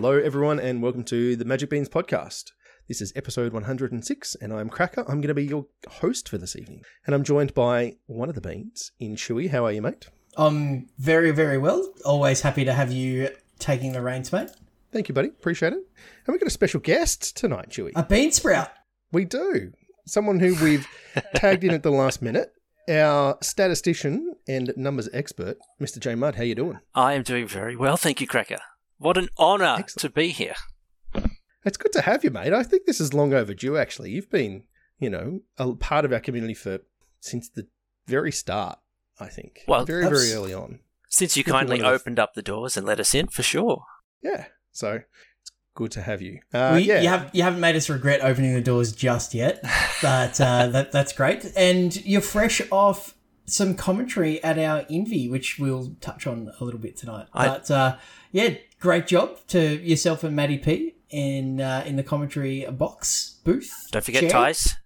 Hello, everyone, and welcome to the Magic Beans podcast. This is episode 106, and I'm Cracker. I'm going to be your host for this evening. And I'm joined by one of the beans in Chewy. How are you, mate? I'm very, very well. Always happy to have you taking the reins, mate. Thank you, buddy. Appreciate it. And we've got a special guest tonight, Chewy. A bean sprout. We do. Someone who we've tagged in at the last minute. Our statistician and numbers expert, Mr. J Mudd. How are you doing? I am doing very well, thank you, Cracker. What an honour Excellent. to be here. It's good to have you, mate. I think this is long overdue. Actually, you've been, you know, a part of our community for since the very start. I think. Well, very, very early on. Since you kindly one of the- opened up the doors and let us in, for sure. Yeah. So it's good to have you. Uh, we, yeah. you, have, you haven't made us regret opening the doors just yet, but uh, that, that's great. And you're fresh off some commentary at our Envy, which we'll touch on a little bit tonight. I- but uh, yeah, great job to yourself and Maddie P in uh, in the commentary box booth. Don't forget chair. ties.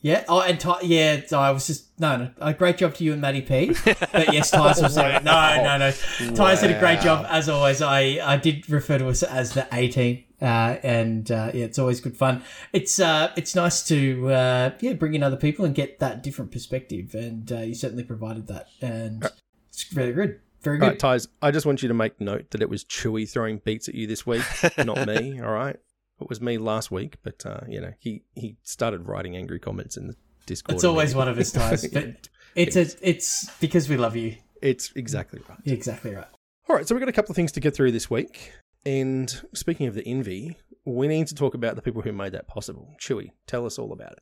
Yeah. Oh, and Ty, yeah, I was just no, no. A great job to you and Maddie P. But yes, Ty's was saying no, no, no. Ty's did a great job as always. I I did refer to us as the eighteen, uh, and uh, yeah, it's always good fun. It's uh, it's nice to uh, yeah bring in other people and get that different perspective, and uh, you certainly provided that, and it's very good, very good. right, Ties. I just want you to make note that it was Chewy throwing beats at you this week, not me. All right. It was me last week, but uh, you know he he started writing angry comments in the Discord. It's always one of us, Ty's, but it's a, it's because we love you. It's exactly right. You're exactly right. All right, so we've got a couple of things to get through this week. And speaking of the envy, we need to talk about the people who made that possible. Chewy, tell us all about it.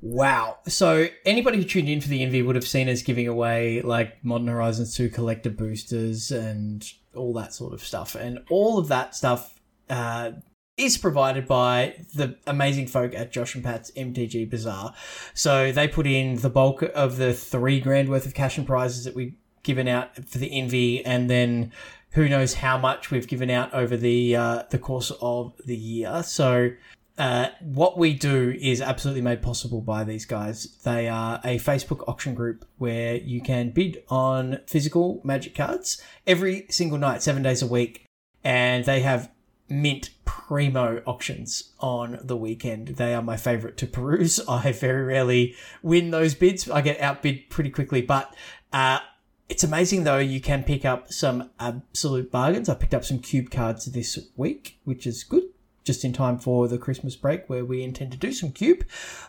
Wow. So anybody who tuned in for the Envy would have seen us giving away like Modern Horizons 2 collector boosters and all that sort of stuff. And all of that stuff uh, is provided by the amazing folk at Josh and Pat's MTG Bazaar. So they put in the bulk of the three grand worth of cash and prizes that we've given out for the Envy and then who knows how much we've given out over the uh, the course of the year. So uh, what we do is absolutely made possible by these guys. They are a Facebook auction group where you can bid on physical magic cards every single night, seven days a week, and they have mint primo auctions on the weekend. They are my favorite to peruse. I very rarely win those bids. I get outbid pretty quickly, but uh, it's amazing though. You can pick up some absolute bargains. I picked up some cube cards this week, which is good just in time for the Christmas break where we intend to do some cube.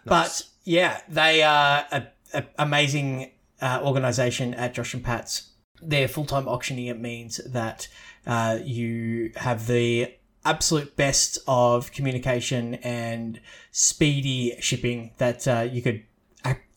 But yeah, they are a, a amazing uh, organization at Josh and Pat's. Their full time auctioning it means that uh, you have the absolute best of communication and speedy shipping that uh, you could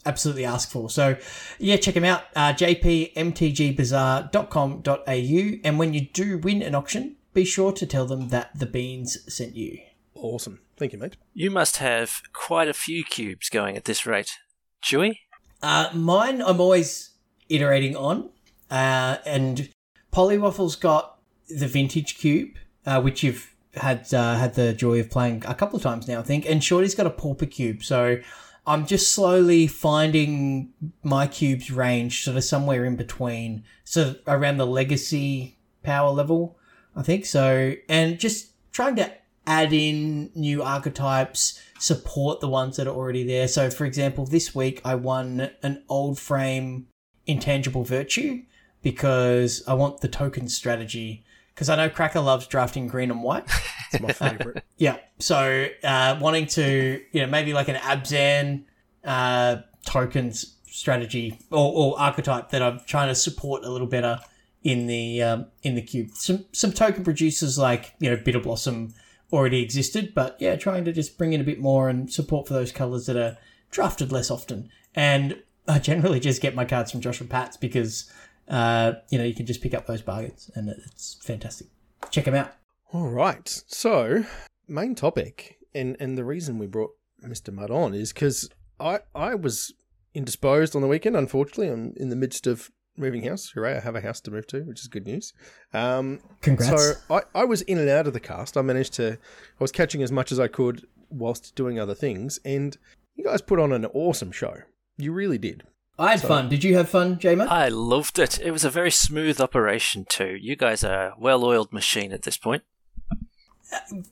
absolutely ask for. So, yeah, check them out. Uh, jpmtgbazaar.com.au. And when you do win an auction, be sure to tell them that the beans sent you. Awesome. Thank you, mate. You must have quite a few cubes going at this rate. Chewy? Uh, mine, I'm always iterating on. Uh, and Polywaffle's got the vintage cube, uh, which you've had uh, had the joy of playing a couple of times now, I think. And Shorty's got a pauper cube, so I'm just slowly finding my cube's range, sort of somewhere in between, so around the legacy power level, I think. So, and just trying to add in new archetypes, support the ones that are already there. So, for example, this week I won an old frame intangible virtue because I want the token strategy. Because I know Cracker loves drafting green and white. It's my favorite. Yeah. So uh, wanting to, you know, maybe like an Abzan uh, tokens strategy or, or archetype that I'm trying to support a little better in the um, in the cube. Some some token producers like you know Bitterblossom already existed, but yeah, trying to just bring in a bit more and support for those colors that are drafted less often. And I generally just get my cards from Josh and Pat's because uh, you know you can just pick up those bargains and it's fantastic. Check them out. All right. So, main topic, and and the reason we brought Mr. Mudd on is because I I was indisposed on the weekend. Unfortunately, I'm in the midst of moving house. Hooray! I have a house to move to, which is good news. Um, Congrats. So I, I was in and out of the cast. I managed to, I was catching as much as I could whilst doing other things. And you guys put on an awesome show. You really did. I had fun. Did you have fun, Jamer? I loved it. It was a very smooth operation, too. You guys are a well oiled machine at this point.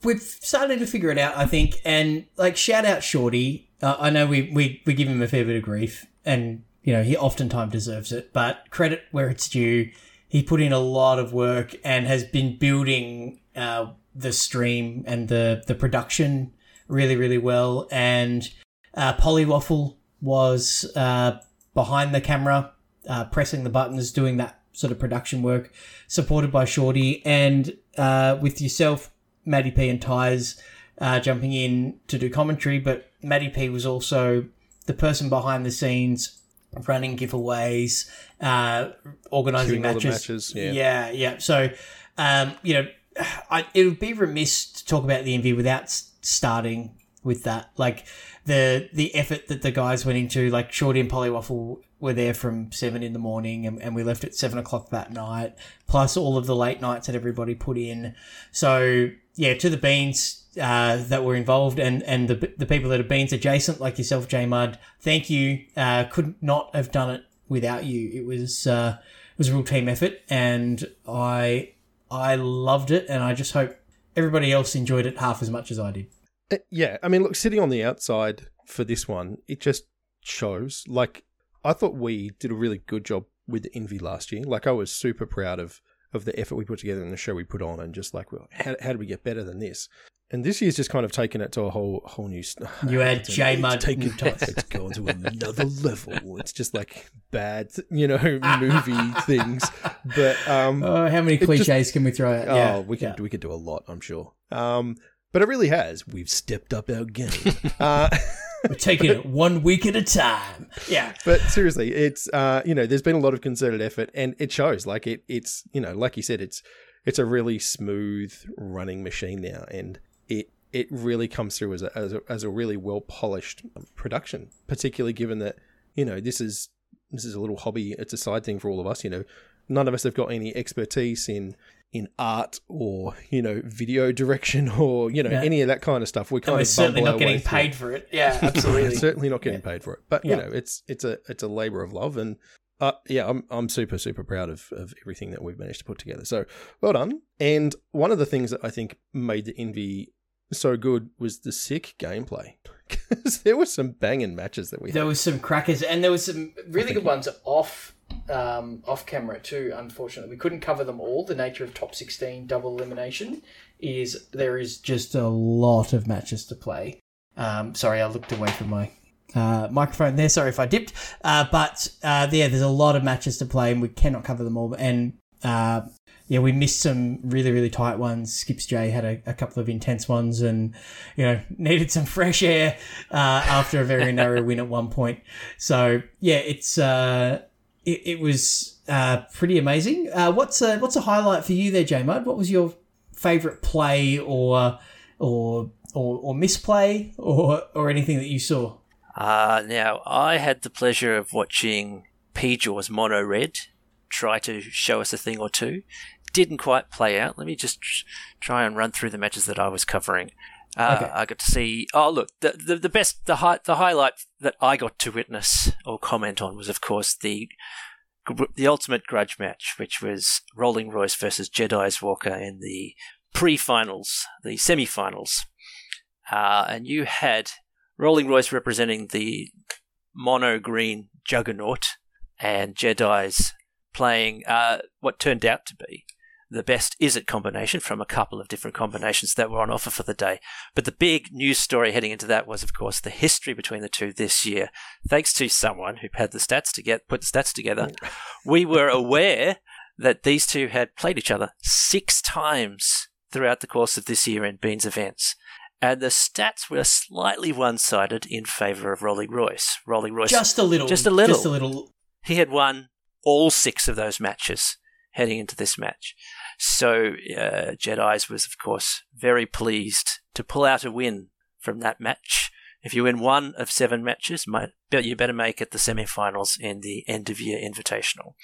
we've started to figure it out, I think. And like, shout out Shorty. Uh, I know we, we we give him a fair bit of grief, and you know he oftentimes deserves it. But credit where it's due. He put in a lot of work and has been building uh, the stream and the the production really really well. And uh, Waffle was uh, behind the camera, uh, pressing the buttons, doing that sort of production work, supported by Shorty, and uh, with yourself, Maddie P and Tyres uh, jumping in to do commentary. But Maddie P was also the person behind the scenes, running giveaways, uh, organizing matches. matches. Yeah, yeah. yeah. So, um, you know, I, it would be remiss to talk about the Envy without starting with that. Like the the effort that the guys went into, like Shorty and Waffle were there from seven in the morning and, and we left at seven o'clock that night, plus all of the late nights that everybody put in. So yeah, to the beans uh, that were involved and, and the, the people that are beans adjacent, like yourself, J Mud, thank you. Uh, could not have done it without you. It was uh, it was a real team effort, and I I loved it, and I just hope everybody else enjoyed it half as much as I did. Uh, yeah, I mean, look, sitting on the outside for this one, it just shows. Like, I thought we did a really good job with Envy last year. Like, I was super proud of of the effort we put together and the show we put on, and just like, well, how, how do we get better than this? And this year's just kind of taken it to a whole whole new. You had J Mud. Taken it's gone to another level. It's just like bad, you know, movie things. But um, oh, how many cliches just, can we throw out? Oh, yeah. we could yeah. we could do a lot, I'm sure. Um, but it really has. We've stepped up our game. uh, We're taking it one week at a time. Yeah. But seriously, it's uh, you know, there's been a lot of concerted effort, and it shows. Like it, it's you know, like you said, it's it's a really smooth running machine now, and it it really comes through as a as a, as a really well polished production. Particularly given that you know this is this is a little hobby. It's a side thing for all of us. You know, none of us have got any expertise in in art or you know video direction or you know yeah. any of that kind of stuff. We kind and of certainly not getting paid for it. Yeah, absolutely. certainly not getting yeah. paid for it. But yeah. you know, it's it's a it's a labor of love, and uh, yeah, I'm I'm super super proud of of everything that we've managed to put together. So well done. And one of the things that I think made the Envy so good was the sick gameplay because there were some banging matches that we. There had. was some crackers, and there was some really good ones off um, off camera too. Unfortunately, we couldn't cover them all. The nature of top sixteen double elimination is there is just a lot of matches to play. Um, sorry, I looked away from my uh, microphone there. Sorry if I dipped. Uh, but uh, yeah, there's a lot of matches to play, and we cannot cover them all. And uh, yeah, we missed some really, really tight ones. Skips J had a, a, couple of intense ones and, you know, needed some fresh air uh, after a very narrow win at one point. So, yeah, it's uh, it, it was uh, pretty amazing. Uh, what's a, what's a highlight for you there, J Mud? What was your favourite play or, or, or, or misplay or, or anything that you saw? Uh, now, I had the pleasure of watching P Jaws Mono Red try to show us a thing or two didn't quite play out. Let me just try and run through the matches that I was covering. Uh, okay. I got to see. Oh, look, the the, the best, the high, the highlight that I got to witness or comment on was, of course, the the ultimate grudge match, which was Rolling Royce versus Jedi's Walker in the pre-finals, the semi-finals, uh, and you had Rolling Royce representing the mono green juggernaut, and Jedi's playing uh, what turned out to be the best is it combination from a couple of different combinations that were on offer for the day. But the big news story heading into that was, of course, the history between the two this year. Thanks to someone who had the stats to get put the stats together, oh. we were aware that these two had played each other six times throughout the course of this year in Beans events. And the stats were slightly one sided in favour of Rolling Royce. Rolling Royce. Just a little. Just a little. Just a little. He had won all six of those matches heading into this match. So uh, Jedi's was, of course, very pleased to pull out a win from that match. If you win one of seven matches, you better make it the semi-finals in the end of year invitational.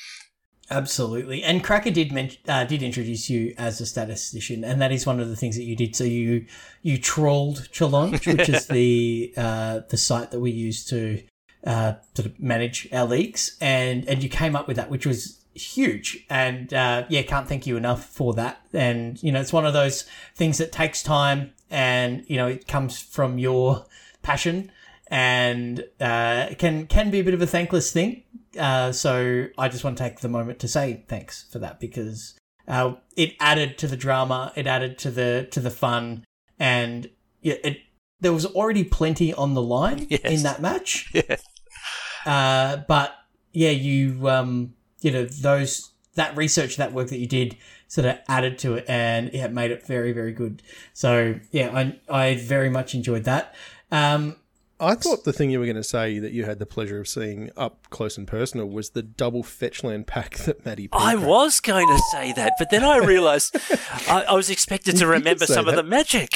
Absolutely, and Cracker did men- uh, did introduce you as a statistician, and that is one of the things that you did. So you you trawled Challonge, which is the uh, the site that we use to uh, to manage our leagues, and and you came up with that, which was huge. And uh, yeah, can't thank you enough for that. And you know, it's one of those things that takes time, and you know, it comes from your passion, and uh, can can be a bit of a thankless thing. Uh, so I just want to take the moment to say thanks for that because uh, it added to the drama, it added to the to the fun, and yeah, it there was already plenty on the line Yes. in that match. Yeah. Uh, but yeah, you um, you know those that research, that work that you did, sort of added to it, and yeah, it made it very very good. So yeah, I I very much enjoyed that. Um, I thought the thing you were going to say that you had the pleasure of seeing up close and personal was the double Fetchland pack that Maddie. P I cracked. was going to say that, but then I realised I, I was expected to remember say some of the magic.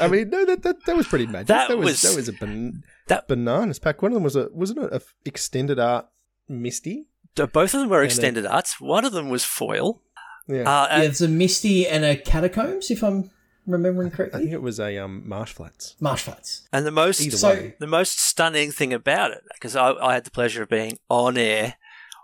I mean, no, that that, that was pretty magic. That That, was, was- that was a ban- that- bananas pack. One of them was a wasn't it a f- extended art Misty? Both of them were And extended arts. One of them was foil. Yeah, Uh, yeah, it's a Misty and a Catacombs, if I'm remembering correctly. I think it was a um marsh flats. Marsh flats. And the most So- the most stunning thing about it, because I, I had the pleasure of being on air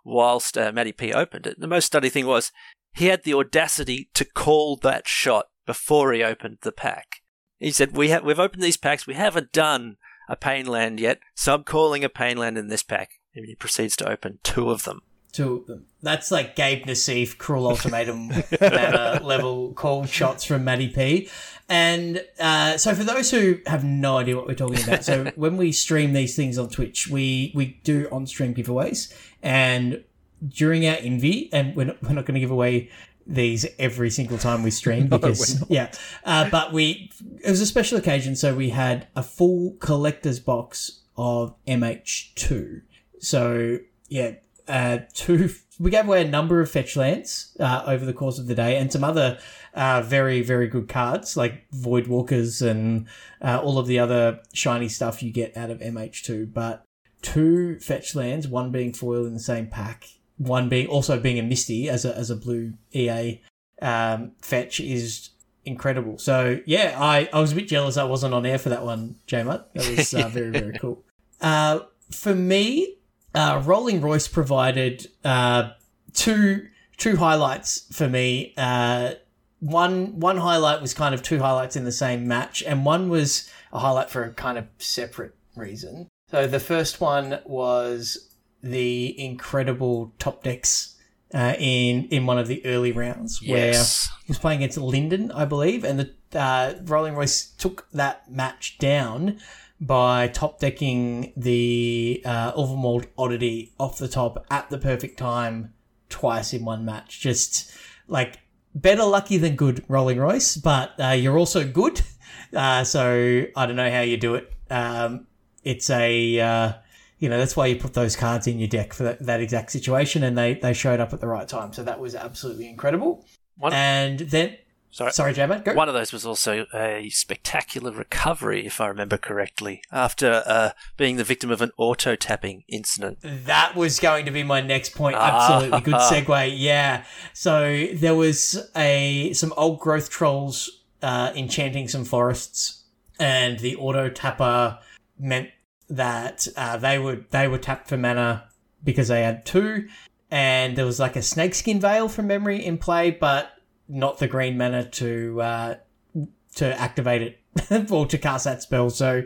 whilst uh, Matty P opened it. The most stunning thing was he had the audacity to call that shot before he opened the pack. He said, "We have we've opened these packs. We haven't done a Painland yet, so I'm calling a Painland in this pack." And he proceeds to open two of them. Two of them. That's like Gabe Nassif, Cruel Ultimatum manner level called shots from Matty P. And uh, so, for those who have no idea what we're talking about, so when we stream these things on Twitch, we we do on stream giveaways, and during our envy, and we're not, we're not going to give away these every single time we stream because yeah, uh, but we it was a special occasion, so we had a full collector's box of MH2. So yeah, uh, two. We gave away a number of fetch lands uh, over the course of the day, and some other uh, very very good cards like Void Walkers and uh, all of the other shiny stuff you get out of MH2. But two fetch lands, one being foil in the same pack, one being also being a Misty as a as a blue EA um, fetch is incredible. So yeah, I, I was a bit jealous I wasn't on air for that one, J-Mut. That was uh, very very cool. Uh, for me, uh, Rolling Royce provided uh, two two highlights for me. Uh, one one highlight was kind of two highlights in the same match, and one was a highlight for a kind of separate reason. So the first one was the incredible top decks uh, in in one of the early rounds where Yes. he was playing against Linden, I believe, and the uh, Rolling Royce took that match down by top decking the uh, Ulvenwald Oddity off the top at the perfect time twice in one match. Just like better lucky than good, Rolling Royce, but uh, you're also good. Uh, so I don't know how you do it. Um, it's a uh, you know that's why you put those cards in your deck for that, that exact situation, and they they showed up at the right time. So that was absolutely incredible. One, And then, sorry, sorry, J-Man, go. One of those was also a spectacular recovery, if I remember correctly, after uh, being the victim of an auto tapping incident. That was going to be my next point. Ah. Absolutely good segue. Yeah. So there was a some old growth trolls uh, enchanting some forests, and the auto tapper meant that uh, they would they were tapped for mana because they had two, and there was like a snakeskin veil from memory in play, but not the green mana to uh, to activate it or to cast that spell. So,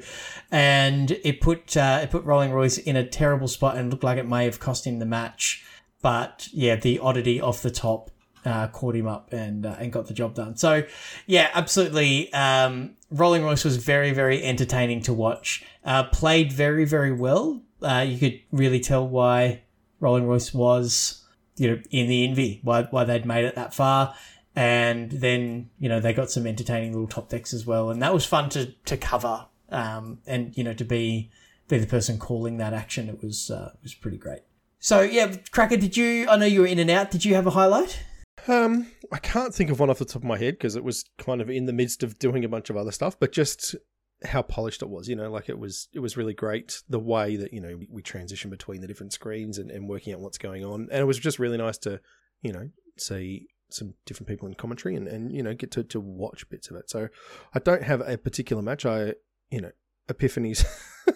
and it put uh, it put Rolling Royce in a terrible spot and looked like it may have cost him the match. But yeah, the oddity off the top uh, caught him up and uh, and got the job done. So yeah, absolutely. Um, Rolling Royce was very very entertaining to watch. Uh, played very very well. Uh, you could really tell why Rolling Royce was you know in the envy why why they'd made it that far. And then you know they got some entertaining little top decks as well, and that was fun to to cover. Um, and you know to be be the person calling that action, it was uh, was pretty great. So yeah, Cracker, did you? I know you were in and out. Did you have a highlight? Um, I can't think of one off the top of my head because it was kind of in the midst of doing a bunch of other stuff, but just how polished it was, you know, like it was it was really great the way that, you know, we, we transition between the different screens and, and working out what's going on. And it was just really nice to, you know, see some different people in commentary and, and you know, get to, to watch bits of it. So I don't have a particular match. I you know, epiphanies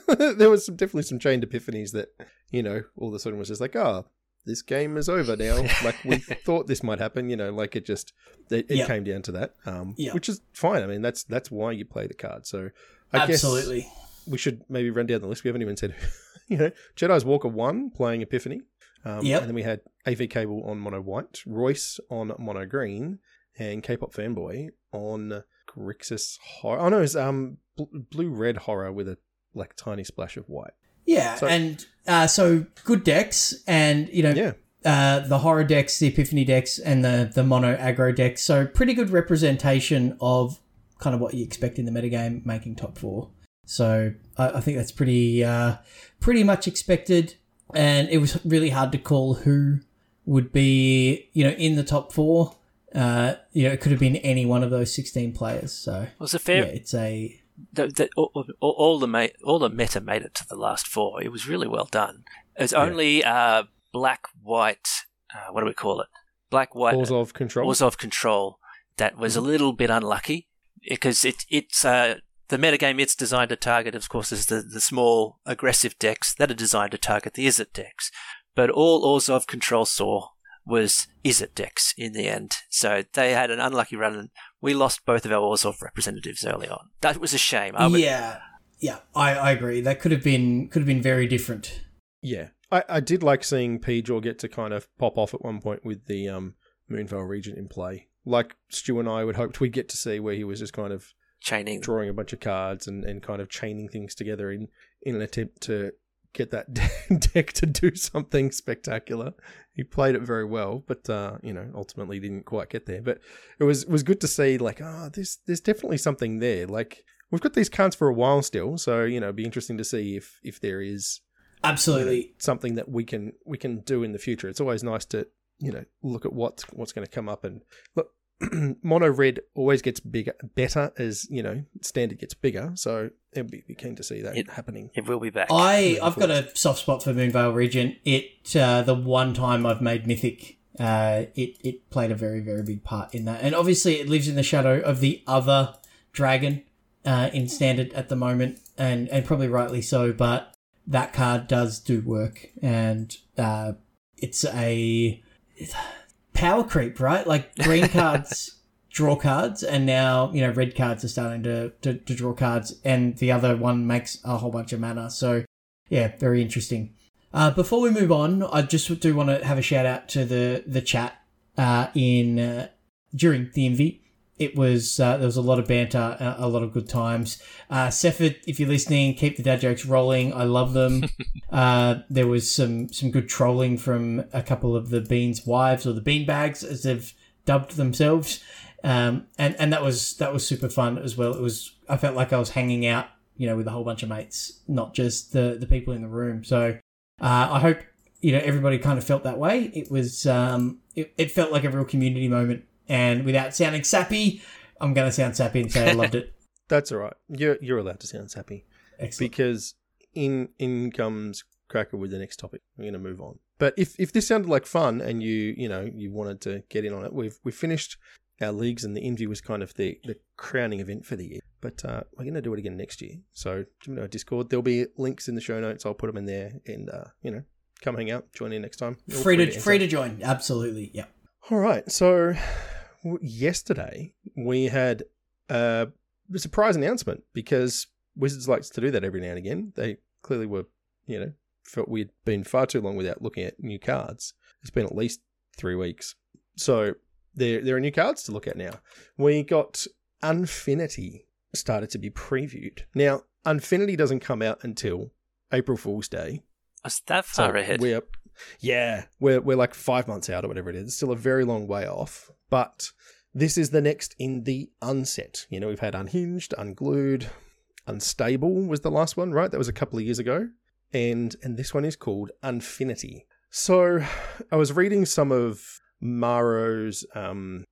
there was some definitely some chained epiphanies that, you know, all of a sudden was just like, oh, this game is over now. like we thought this might happen, you know, like it just it, it Yep. came down to that, um, Yep. which is fine. I mean, that's that's why you play the card. So I guess Absolutely. we should maybe run down the list. We haven't even said, you know, Jedi's Walker one playing Epiphany. Um, Yep. And then we had AV Cable on mono white, Royce on mono green, and K-pop fanboy on Grixis horror. Oh no, it's um bl- blue red horror with a like tiny splash of white. Yeah, So- and uh, so good decks, and you know, Yeah, uh, the horror decks, the epiphany decks, and the the mono aggro decks. So pretty good representation of kind of what you expect in the metagame, making top four. So I, I think that's pretty uh, pretty much expected, and it was really hard to call who would be you know in the top four. Uh, you know, it could have been any one of those sixteen players. So was a yeah, fair. it's a The, the, all, all, all the ma- all the meta made it to the last four. It was really well done. It's only uh, black white. Uh, what do we call it? Black white. Orzhov control. Orzhov Control that was a little bit unlucky because it it's uh, the metagame it's designed to target, of course, is the, the small aggressive decks that are designed to target the Izzet decks. But all Orzhov Control saw was Izzet decks in the end. So they had an unlucky run and we lost both of our Ors of representatives early on. That was a shame. I would- yeah, yeah. I, I agree. That could have been could have been very different. Yeah, I, I did like seeing Pjaw get to kind of pop off at one point with the um, Moonveil Regent in play. Like Stu and I would hoped we'd get to see where he was just kind of chaining. drawing a bunch of cards and, and kind of chaining things together in, in an attempt to get that deck to do something spectacular. He played it very well, but uh, you know, ultimately didn't quite get there. But it was it was good to see like, ah, there's there's definitely something there. Like we've got these cards for a while still, so you know, it'd be interesting to see if if there is Absolutely. something that we can we can do in the future. It's always nice to you know look at what's what's going to come up and look. Mono red always gets bigger, better as you know standard gets bigger. So it'd be, be keen to see that It- happening. It will be back. I I've got a soft spot for Moonveil Regent. It uh, the one time I've made Mythic, uh, it it played a very very big part in that, and obviously it lives in the shadow of the other dragon uh, in standard at the moment, and and probably rightly so. But that card does do work, and uh, it's a it's power creep, right? Like green cards draw cards, and now you know red cards are starting to, to to draw cards, and the other one makes a whole bunch of mana. So yeah, very interesting. Uh, before we move on, I just do want to have a shout out to the the chat uh, in uh, during the Envy. It was uh, there was a lot of banter, a, a lot of good times. Uh, Sefford, if you're listening, keep the dad jokes rolling. I love them. uh, there was some some good trolling from a couple of the Beans' wives or the bean bags, as they've dubbed themselves, um, and and that was that was super fun as well. It was I felt like I was hanging out, you know, with a whole bunch of mates, not just the the people in the room. So uh, I hope you know everybody kind of felt that way. It was um, it, it felt like a real community moment, and without sounding sappy, I'm going to sound sappy and say I loved it. That's all right. You're you're allowed to sound sappy. Excellent. because in in comes Cracker with the next topic. We're going to move on. But if if this sounded like fun and you you know you wanted to get in on it, we've we finished our leagues and the interview was kind of the the crowning event for the year. But uh, we're going to do it again next year. So join our Discord. There'll be links in the show notes. I'll put them in there, and uh, you know, come hang out, join in next time. Free to free to join. Absolutely. Yeah. All right. So yesterday we had a surprise announcement because Wizards likes to do that every now and again. They clearly were, you know, felt we'd been far too long without looking at new cards. It's been at least three weeks. So there, there are new cards to look at now. We got Unfinity started to be previewed. Now, Unfinity doesn't come out until April Fool's Day. That So far ahead? We're yeah, we're we're like five months out or whatever it is. It's still a very long way off, but this is the next in the unset. You know, we've had unhinged, unglued, unstable was the last one, right? That was a couple of years ago, and and this one is called Unfinity. So, I was reading some of Maro's um,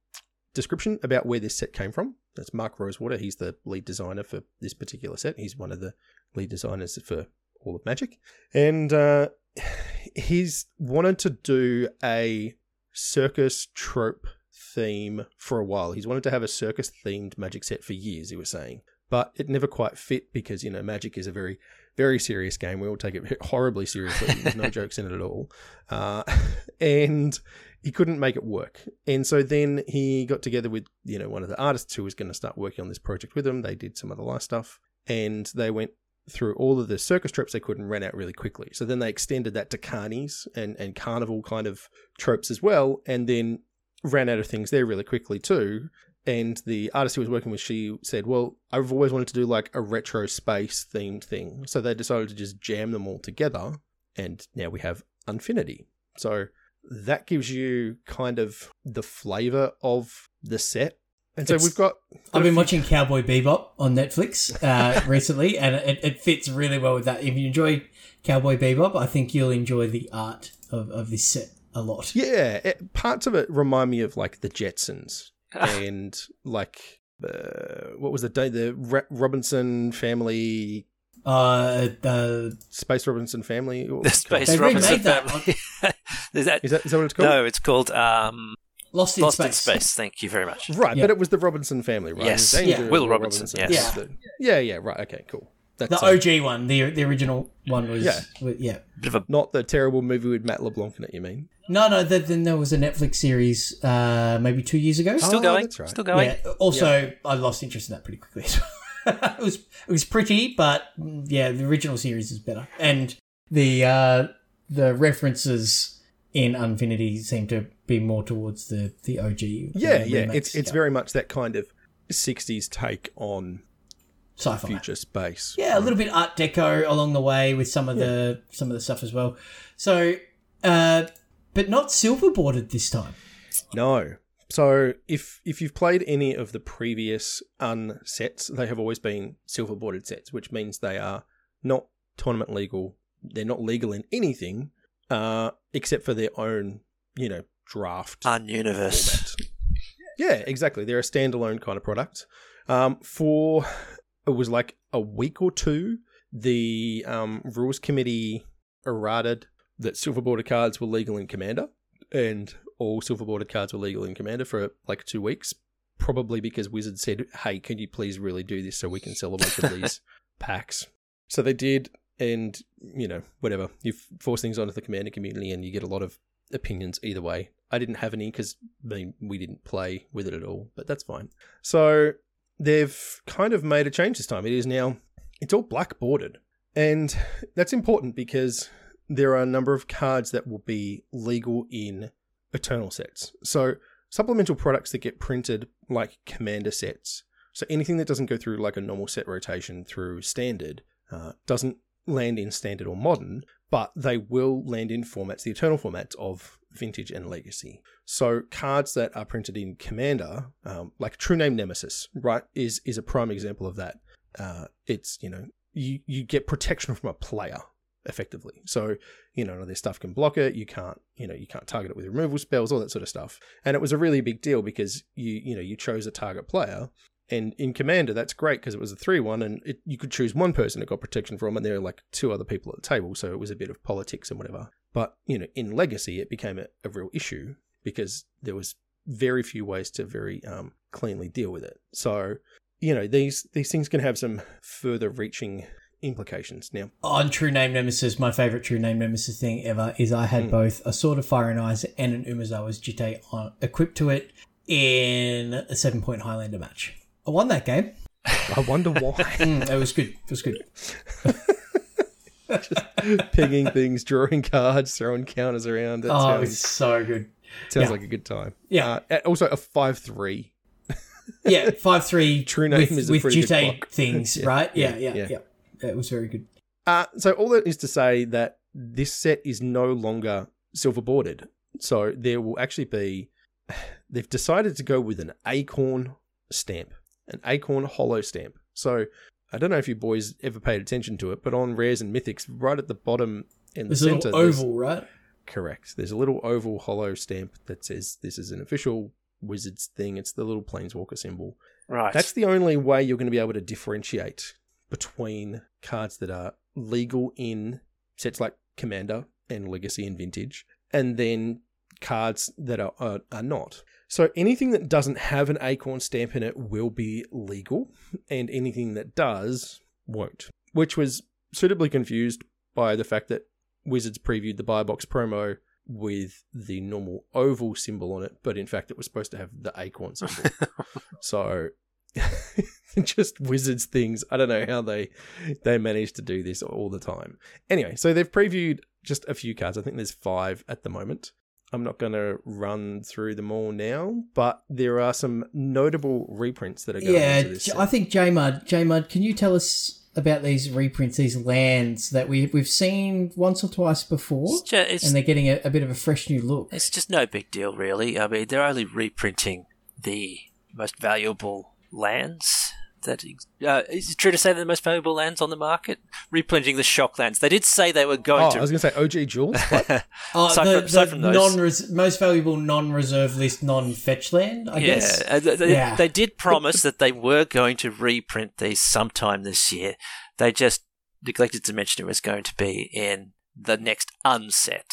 description about where this set came from. That's Mark Rosewater. He's the lead designer for this particular set. He's one of the lead designers for all of Magic, and uh, he's wanted to do a circus trope theme for a while. He's wanted to have a circus themed Magic set for years. He was saying, but it never quite fit because you know Magic is a very very serious game. We all take it horribly seriously. There's no jokes in it at all. Uh, and he couldn't make it work. And so then he got together with, you know, one of the artists who was going to start working on this project with him. They did some other live stuff and they went through all of the circus tropes they could and ran out really quickly. So then they extended that to carnies and, and carnival kind of tropes as well, and then ran out of things there really quickly too. And the artist who was working with, she said, Well, I've always wanted to do like a retro space themed thing. So they decided to just jam them all together. And now we have Unfinity. So that gives you kind of the flavor of the set. And so It's- we've got. I've been watching Cowboy Bebop on Netflix uh, recently, and it, it fits really well with that. If you enjoy Cowboy Bebop, I think you'll enjoy the art of, of this set a lot. Yeah, it, parts of it remind me of like the Jetsons and like uh, what was the day the Ra- Robinson family, Uh, the, Space Robinson family. The was it called? Space They Robinson remade that family. is that Is that is that what it's called? no? It's called um, Lost in Lost Space. in Space. Thank you very much. Right, Yeah. but it was the Robinson family, right? Yes. Yeah. Will the Robinson, Robinsons yes. was the- yeah, yeah, right. Okay, cool. That's The OG one, the the original one was Yeah. wa- yeah. Bit of a not the terrible movie with Matt LeBlanc in it. You mean? No, no. Th- then there was a Netflix series, uh, maybe two years ago. still Oh, going. that's right. Still going. Yeah. Also, I lost interest in that pretty quickly. it was it was pretty, but mm, yeah, the original series is better, and the uh, the references in Unfinity seem to be more towards the the OG. Yeah, the yeah. It's it's Yeah. very much that kind of '60s take on sci-fi. future space. Yeah, a little bit Art Deco along the way with some of the some of the stuff as well. So, uh, but not silver boarded this time. No. So if if you've played any of the previous un sets, they have always been silver boarded sets, which means they are not tournament legal. They're not legal in anything, uh, except for their own, you know, draft Ununiverse. format. Yeah, exactly. They're a standalone kind of product. Um, for it was like a week or two, the um, rules committee errated that silver border cards were legal in Commander, and all silver border cards were legal in Commander for like two weeks. Probably because Wizards said, "Hey, can you please really do this so we can sell a bunch of these packs?" So they did, and you know, whatever. You force things onto the Commander community, and you get a lot of opinions either way. I didn't have any because I mean, we didn't play with it at all, but that's fine. So they've kind of made a change this time. It is now it's all black bordered, and that's important because there are a number of cards that will be legal in Eternal sets. So supplemental products that get printed like Commander sets. So anything that doesn't go through like a normal set rotation through Standard uh, doesn't land in Standard or Modern, but they will land in formats, the Eternal formats of Vintage and Legacy. So cards that are printed in Commander, um, like True Name Nemesis, right, is is a prime example of that. Uh, it's you know you you get protection from a player effectively. So you know their stuff can block it. You can't you know you can't target it with removal spells, all that sort of stuff. And it was a really big deal because you you know you chose a target player. And in Commander, that's great because it was a 3 1, and it, you could choose one person it got protection from, and there were like two other people at the table, so it was a bit of politics and whatever. But, you know, in Legacy, it became a, a real issue because there was very few ways to very um, cleanly deal with it. So, you know, these, these things can have some further reaching implications. Now, On True Name Nemesis, my favorite True Name Nemesis thing ever is I had both a Sword of Fire and Ice and an Umezawa's Jitte on, equipped to it in a seven point Highlander match. I won that game. I wonder why. Mm, it was good. It was good. Pegging things, drawing cards, throwing counters around. That oh, it sounds, was so good. sounds yeah. like a good time. Yeah. Uh, also, a 5 3. Yeah, five three. True name with, is a with pretty good Jitte clock. things, Yeah, right? Yeah yeah, yeah, yeah. yeah, It was very good. Uh, so all that is to say that this set is no longer silver boarded. So there will actually be. They've decided to go with an acorn stamp, an acorn holo stamp. So I don't know if you boys ever paid attention to it, but on rares and mythics, right at the bottom in the There's a center, little there's- oval, right? correct. There's a little oval holo stamp that says this is an official wizards thing. It's the little planeswalker symbol. Right. That's the only way you're going to be able to differentiate between cards that are legal in sets like Commander and Legacy and Vintage, and then cards that are, are, are not. So anything that doesn't have an acorn stamp in it will be legal, and anything that does won't. Which was suitably confused by the fact that Wizards previewed the buy box promo with the normal oval symbol on it, but in fact it was supposed to have the acorn symbol. so just Wizards things. I don't know how they they manage to do this all the time. Anyway, so they've previewed just a few cards. I think there's five at the moment. I'm not going to run through them all now, but there are some notable reprints that are going yeah, into this. J- set. I think J Mud, J Mud, can you tell us about these reprints, these lands that we we've seen once or twice before, It's, ju- it's, and they're getting a, a bit of a fresh new look. it's just no big deal, really. I mean, they're only reprinting the most valuable lands. That uh, is it true to say they're the most valuable lands on the market? Reprinting the shock lands. They did say they were going oh, to. I was going to say OG duals. What? Oh, Aside the, from- aside the those- non-res- most valuable non-reserve list, non-fetch land. I yeah, guess. uh, they, they- Yeah. they did promise that they were going to reprint these sometime this year. They just neglected to mention it was going to be in the next unset.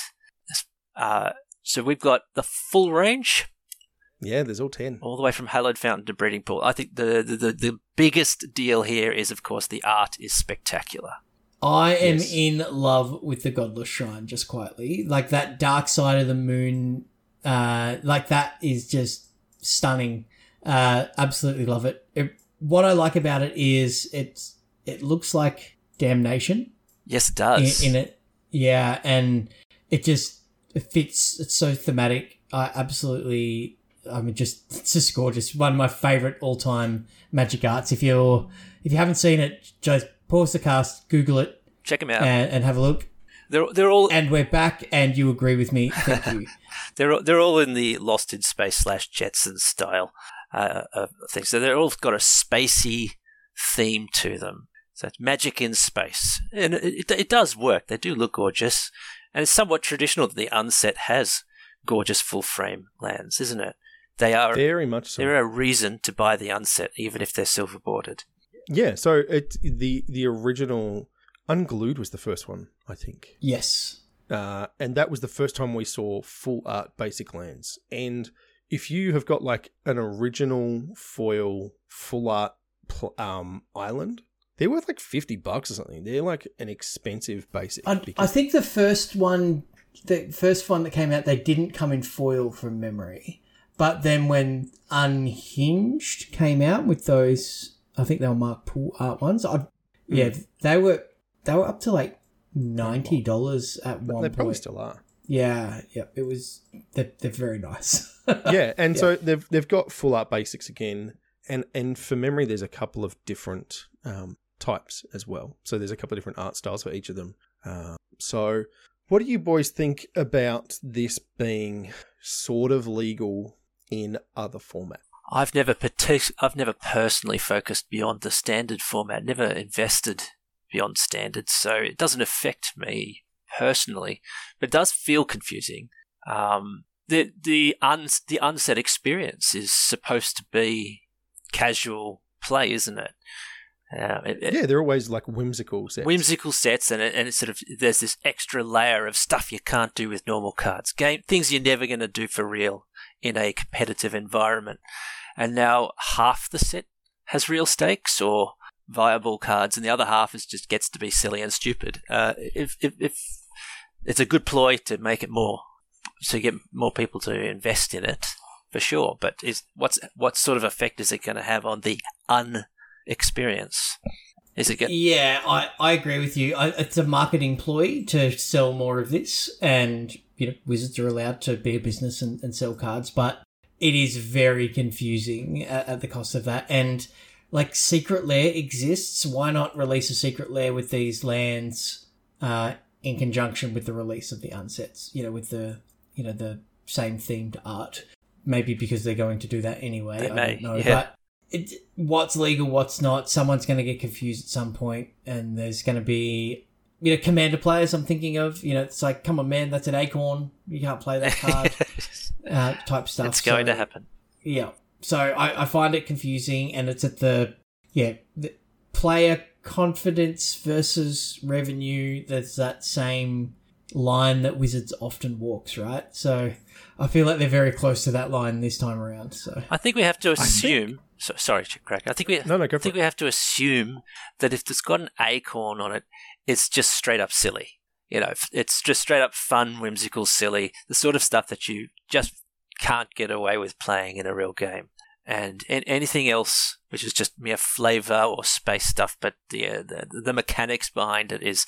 Uh, so we've got the full range, yeah, there's all 10. all the way from Hallowed Fountain to Breeding Pool. I think the, the, the, the biggest deal here is, of course, the art is spectacular. I am Yes. in love with the Godless Shrine, just quietly. Like that dark side of the moon, uh, like that is just stunning. Uh, absolutely love it. it. What I like about it is it's it looks like Damnation Yes, it in, does. in it. Yeah, and it just it fits. It's so thematic. I absolutely. I mean, just it's just gorgeous. One of my favorite all time magic arts. If you're if you haven't seen it, just pause the cast, Google it, Check them out. and, and have a look. They're they're all And we're back, and you agree with me. Thank you. they're they're all in the Lost in Space slash Jetsons style uh, of things. So they're all got a spacey theme to them. So it's magic in space, and it, it, it does work. They do look gorgeous, and it's somewhat traditional that the unset has gorgeous full frame lands, isn't it? They are. Very much so. They're a reason to buy the unset, even if they're silver bordered. Yeah, so it the the original Unglued was the first one, I think. yes. Uh, and that was the first time we saw full art basic lands. And if you have got like an original foil full art pl- um, island, they're worth like 50 bucks or something. They're like an expensive basic. I, I think the first one, the first one that came out, they didn't come in foil from memory. But then when Unhinged came out with those, I think they were Mark Poole art ones. I, yeah, Hmm. they were they were up to like ninety dollars at one they point. probably still are. Yeah, yeah, it was. They're, they're very nice. yeah, and so they've they've got full art basics again, and and for memory, there's a couple of different um, types as well. So there's a couple of different art styles for each of them. Uh, so, what do you boys think about this being sort of legal in other formats? I've never partic- I've never personally focused beyond the standard format, never invested beyond standard, so it doesn't affect me personally, but it does feel confusing. Um, the the un- the unset experience is supposed to be casual play, isn't it? Uh, it- it- Yeah, they're always like whimsical sets. whimsical sets and it, and it's sort of there's this extra layer of stuff you can't do with normal cards game things you're never going to do for real in a competitive environment. And now half the set has real stakes or viable cards and the other half is just gets to be silly and stupid. Uh, if, if, if it's a good ploy to make it more you get more people to invest in it for sure. But is what's what sort of effect is it going to have on the un experience? Is it going Yeah, I, I agree with you. I, it's a marketing ploy to sell more of this, and you know, Wizards are allowed to be a business and, and sell cards, but it is very confusing at, at the cost of that. And like Secret Lair exists, why not release a Secret Lair with these lands uh, in conjunction with the release of the unsets? You know, with the you know the same themed art. Maybe because they're going to do that anyway. They I may, don't know, yeah. but it, what's legal, what's not. Someone's going to get confused at some point, and there's going to be, you know, commander players. I'm thinking of, you know, it's like, come on, man, that's an acorn. You can't play that card, uh, type stuff. it's going to happen Yeah. So I, I find it confusing, and it's at the yeah the player confidence versus revenue. There's that same line that Wizards often walks, right? So I feel like they're very close to that line this time around. So I think we have to assume. So, sorry, Crack. I think we. No, no, go I think it. we have to assume that if it's got an acorn on it, it's just straight up silly. You know, it's just straight up fun, whimsical, silly, the sort of stuff that you just can't get away with playing in a real game. And anything else, which is just mere flavor or space stuff, but the, uh, the, the mechanics behind it is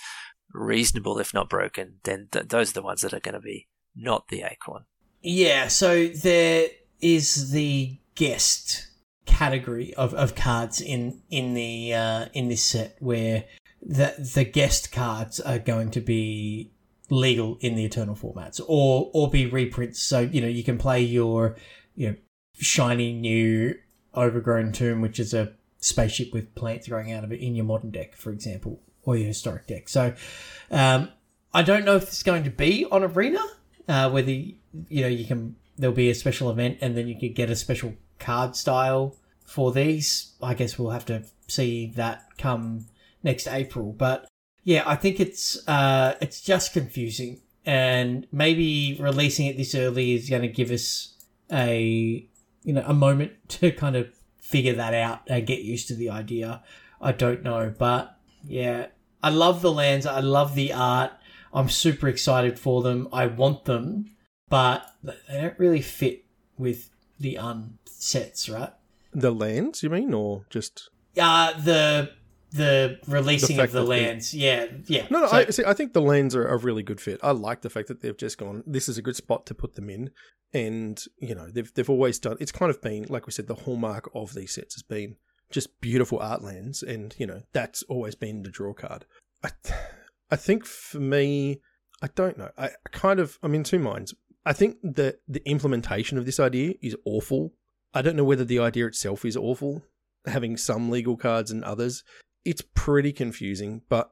reasonable, if not broken, then th- those are the ones that are going to be not the acorn. Yeah, so there is the guest category of, of cards in in the uh, in this set where the the guest cards are going to be legal in the eternal formats or or be reprints so you know you can play your you know shiny new overgrown tomb which is a spaceship with plants growing out of it in your modern deck for example or your historic deck so um, i don't know if it's going to be on arena uh, whether you know you can there'll be a special event and then you could get a special card style for these. I guess we'll have to see that come next April. But yeah, I think it's uh, it's just confusing, and maybe releasing it this early is going to give us a you know a moment to kind of figure that out and get used to the idea. I don't know, but yeah, I love the lands. I love the art. I'm super excited for them. I want them, but they don't really fit with the unsets, right? The lands, you mean, or just uh the the releasing the of the lands. Yeah, yeah. No, no. So... I see. I think the lands are a really good fit. I like the fact that they've just gone. This is a good spot to put them in, and you know they've they've always done. It's kind of been like we said. The hallmark of these sets has been just beautiful art lands, and you know that's always been the draw card. I, I think for me, I don't know. I kind of I'm in two minds. I think that the implementation of this idea is awful I don't know whether the idea itself is awful, having some legal cards and others. It's pretty confusing, but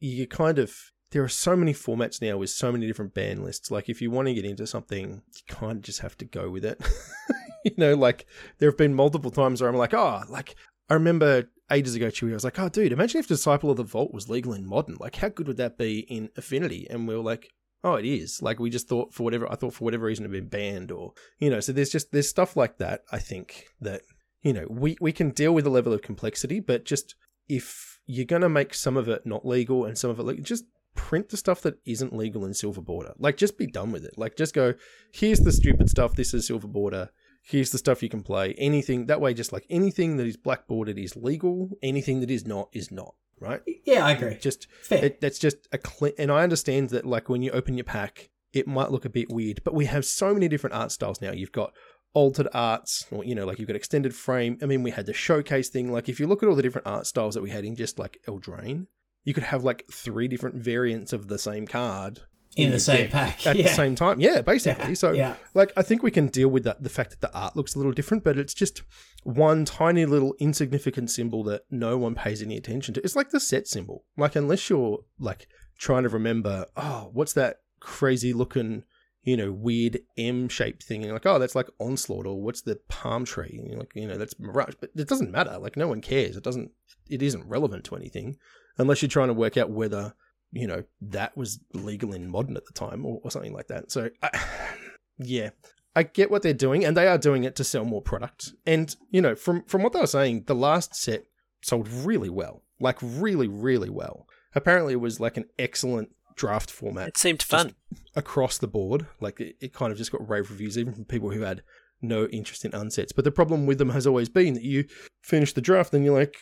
you kind of there are so many formats now with so many different ban lists. Like if you want to get into something, you kind of just have to go with it. you know, like there have been multiple times where I'm like, oh, like I remember ages ago, Chewy, I was like, oh, dude, imagine if Disciple of the Vault was legal in modern. Like, how good would that be in Affinity? And we were like, oh, it is. Like we just thought for whatever I thought for whatever reason it had been banned or you know, so there's just there's stuff like that, I think, that, you know, we, we can deal with the level of complexity, but just if you're gonna make some of it not legal and some of it like just print the stuff that isn't legal in silver border. Like just be done with it. Like just go, here's the stupid stuff, this is silver border. Here's the stuff you can play. Anything that way, just like anything that is black bordered is legal. Anything that is not is not right? Yeah, I agree. Just it, that's just a cl- and I understand that like when you open your pack, it might look a bit weird, but we have so many different art styles now. You've got altered arts, or you know, like you've got extended frame. I mean, we had the showcase thing. Like if you look at all the different art styles that we had in just like Eldraine, you could have like three different variants of the same card in the same pack at yeah. the same time. Yeah, basically. Yeah, so, yeah. like, I think we can deal with that. The fact that the art looks a little different, but it's just one tiny little insignificant symbol that no one pays any attention to. It's like the set symbol. Like, unless you're like trying to remember, oh, what's that crazy looking, you know, weird M shaped thing? And like, oh, that's like onslaught, or what's the palm tree? And like, you know, that's mirage. But it doesn't matter. Like, no one cares. It doesn't. It isn't relevant to anything unless you're trying to work out whether you know, that was legal in modern at the time or, or something like that. So, I, yeah, I get what they're doing, and they are doing it to sell more product. And you know, from from what they were saying, the last set sold really well, like really, really well. Apparently, it was like an excellent draft format. It seemed fun across the board. Like it, it kind of just got rave reviews, even from people who had no interest in unsets. But the problem with them has always been that you finish the draft and you're like,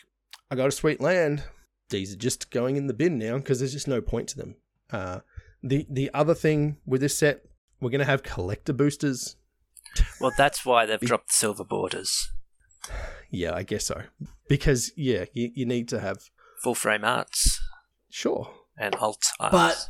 I got a sweet land these are just going in the bin now because there's just no point to them. Uh, the the other thing with this set, we're going to have collector boosters. Well, that's why they've dropped silver borders. Yeah, I guess so. Because yeah, you, you need to have full frame arts. Sure. And alt arts. But